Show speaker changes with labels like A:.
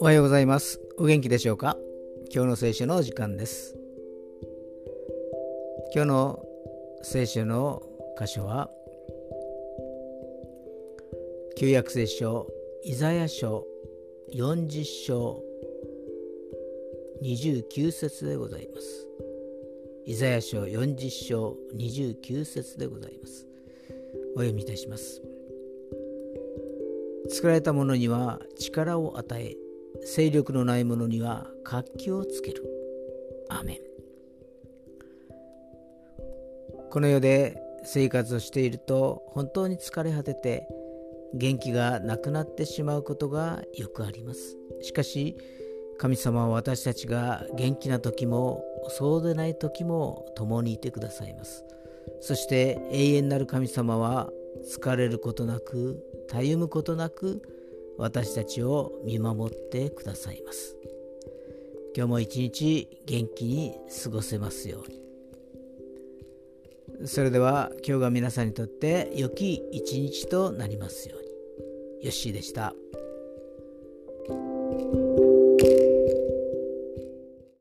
A: おはようございます。お元気でしょうか？今日の聖書の時間です。今日の聖書の箇所は旧約聖書イザヤ書40章29節でございます。イザヤ書40章29節でございます。お読みいたします。作られた者には力を与え勢力のない者には活気をつける。アメン。この世で生活をしていると本当に疲れ果てて元気がなくなってしまうことがよくあります。しかし神様は私たちが元気な時もそうでない時も共にいてくださいます。そして永遠なる神様は疲れることなくたゆむことなく私たちを見守ってくださいます。今日も一日元気に過ごせますように。それでは今日が皆さんにとって良き一日となりますように。よッしーでした。